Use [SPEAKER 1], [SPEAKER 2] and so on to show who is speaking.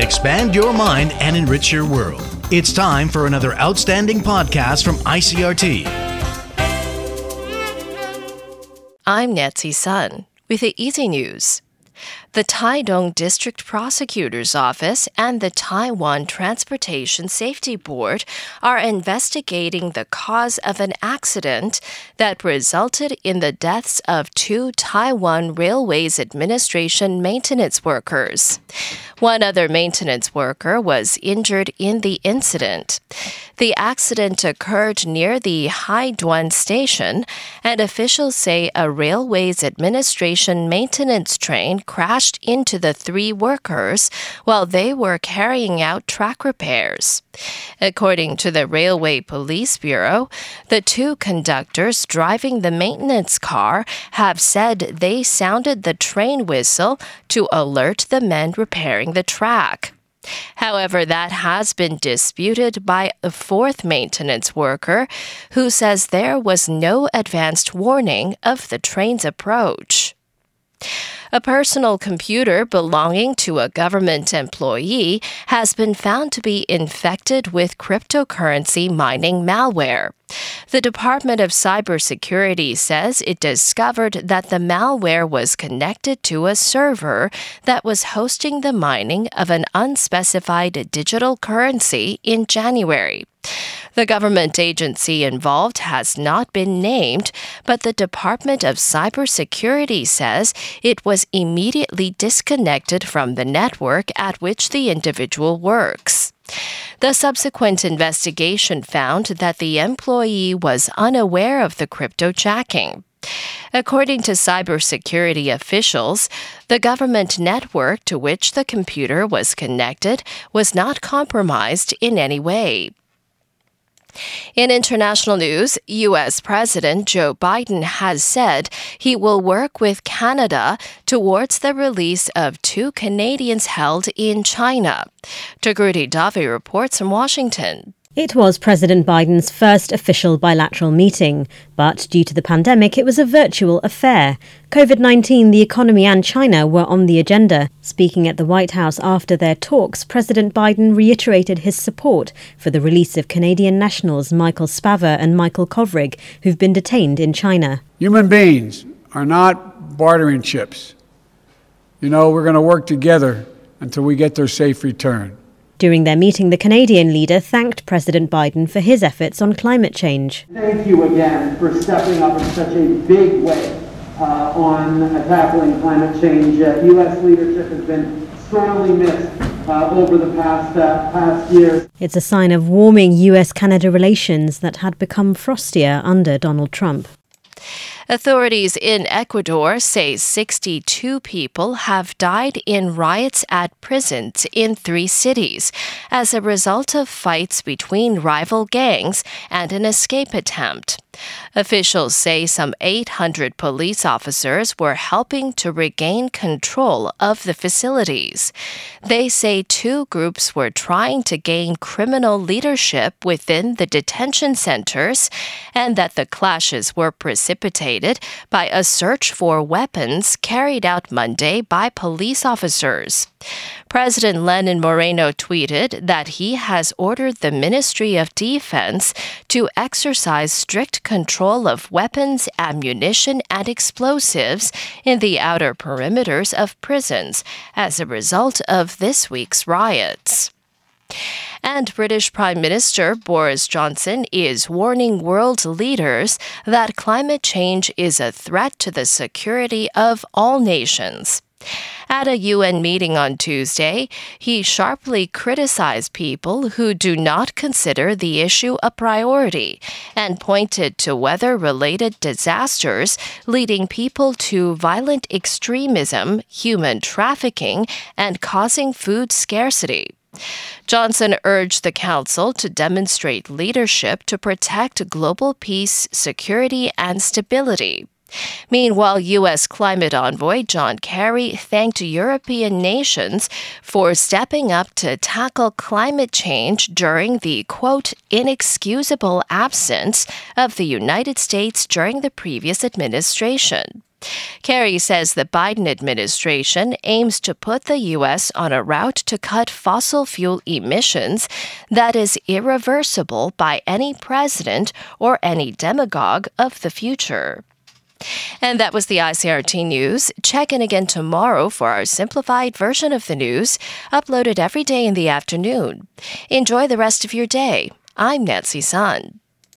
[SPEAKER 1] Expand your mind and enrich your world. It's time for another outstanding podcast from ICRT.
[SPEAKER 2] I'm Nancy Sun with the EZ News. The Taidong District Prosecutor's Office and the Taiwan Transportation Safety Board are investigating the cause of an accident that resulted in the deaths of two Taiwan Railways Administration maintenance workers. One other maintenance worker was injured in the incident. The accident occurred near the Haiduan station, and officials say a Railways Administration maintenance train crashed into the three workers while they were carrying out track repairs. According to the Railway Police Bureau, the two conductors driving the maintenance car have said they sounded the train whistle to alert the men repairing the track. However, that has been disputed by a fourth maintenance worker who says there was no advanced warning of the train's approach. A personal computer belonging to a government employee has been found to be infected with cryptocurrency mining malware. The Department of Cybersecurity says it discovered that the malware was connected to a server that was hosting the mining of an unspecified digital currency in January. The government agency involved has not been named, but the Department of Cybersecurity says it was immediately disconnected from the network at which the individual works. The subsequent investigation found that the employee was unaware of the cryptojacking. According to cybersecurity officials, the government network to which the computer was connected was not compromised in any way. In international news, U.S. President Joe Biden has said he will work with Canada towards the release of two Canadians held in China. Tagruti Dave reports from Washington.
[SPEAKER 3] It was President Biden's first official bilateral meeting, but due to the pandemic, it was a virtual affair. COVID 19, the economy, and China were on the agenda. Speaking at the White House after their talks, President Biden reiterated his support for the release of Canadian nationals Michael Spavor and Michael Kovrig, who've been detained in China.
[SPEAKER 4] Human beings are not bartering chips. You know, we're going to work together until we get their safe return.
[SPEAKER 3] During their meeting, the Canadian leader thanked President Biden for his efforts on climate change.
[SPEAKER 5] Thank you again for stepping up in such a big way uh, on uh, tackling climate change. Uh, U.S. leadership has been sorely missed uh, over the past uh, past years.
[SPEAKER 3] It's a sign of warming U.S. Canada relations that had become frostier under Donald Trump.
[SPEAKER 2] Authorities in Ecuador say 62 people have died in riots at prisons in three cities as a result of fights between rival gangs and an escape attempt. Officials say some 800 police officers were helping to regain control of the facilities. They say two groups were trying to gain criminal leadership within the detention centers and that the clashes were precipitated by a search for weapons carried out Monday by police officers. President Lenin Moreno tweeted that he has ordered the Ministry of Defense to exercise strict control of weapons, ammunition, and explosives in the outer perimeters of prisons as a result of this week's riots. And British Prime Minister Boris Johnson is warning world leaders that climate change is a threat to the security of all nations. At a UN meeting on Tuesday, he sharply criticized people who do not consider the issue a priority and pointed to weather related disasters leading people to violent extremism, human trafficking, and causing food scarcity. Johnson urged the Council to demonstrate leadership to protect global peace, security, and stability. Meanwhile, U.S. climate envoy John Kerry thanked European nations for stepping up to tackle climate change during the, quote, inexcusable absence of the United States during the previous administration. Kerry says the Biden administration aims to put the U.S. on a route to cut fossil fuel emissions that is irreversible by any president or any demagogue of the future. And that was the ICRT news. Check in again tomorrow for our simplified version of the news, uploaded every day in the afternoon. Enjoy the rest of your day. I'm Nancy Sun.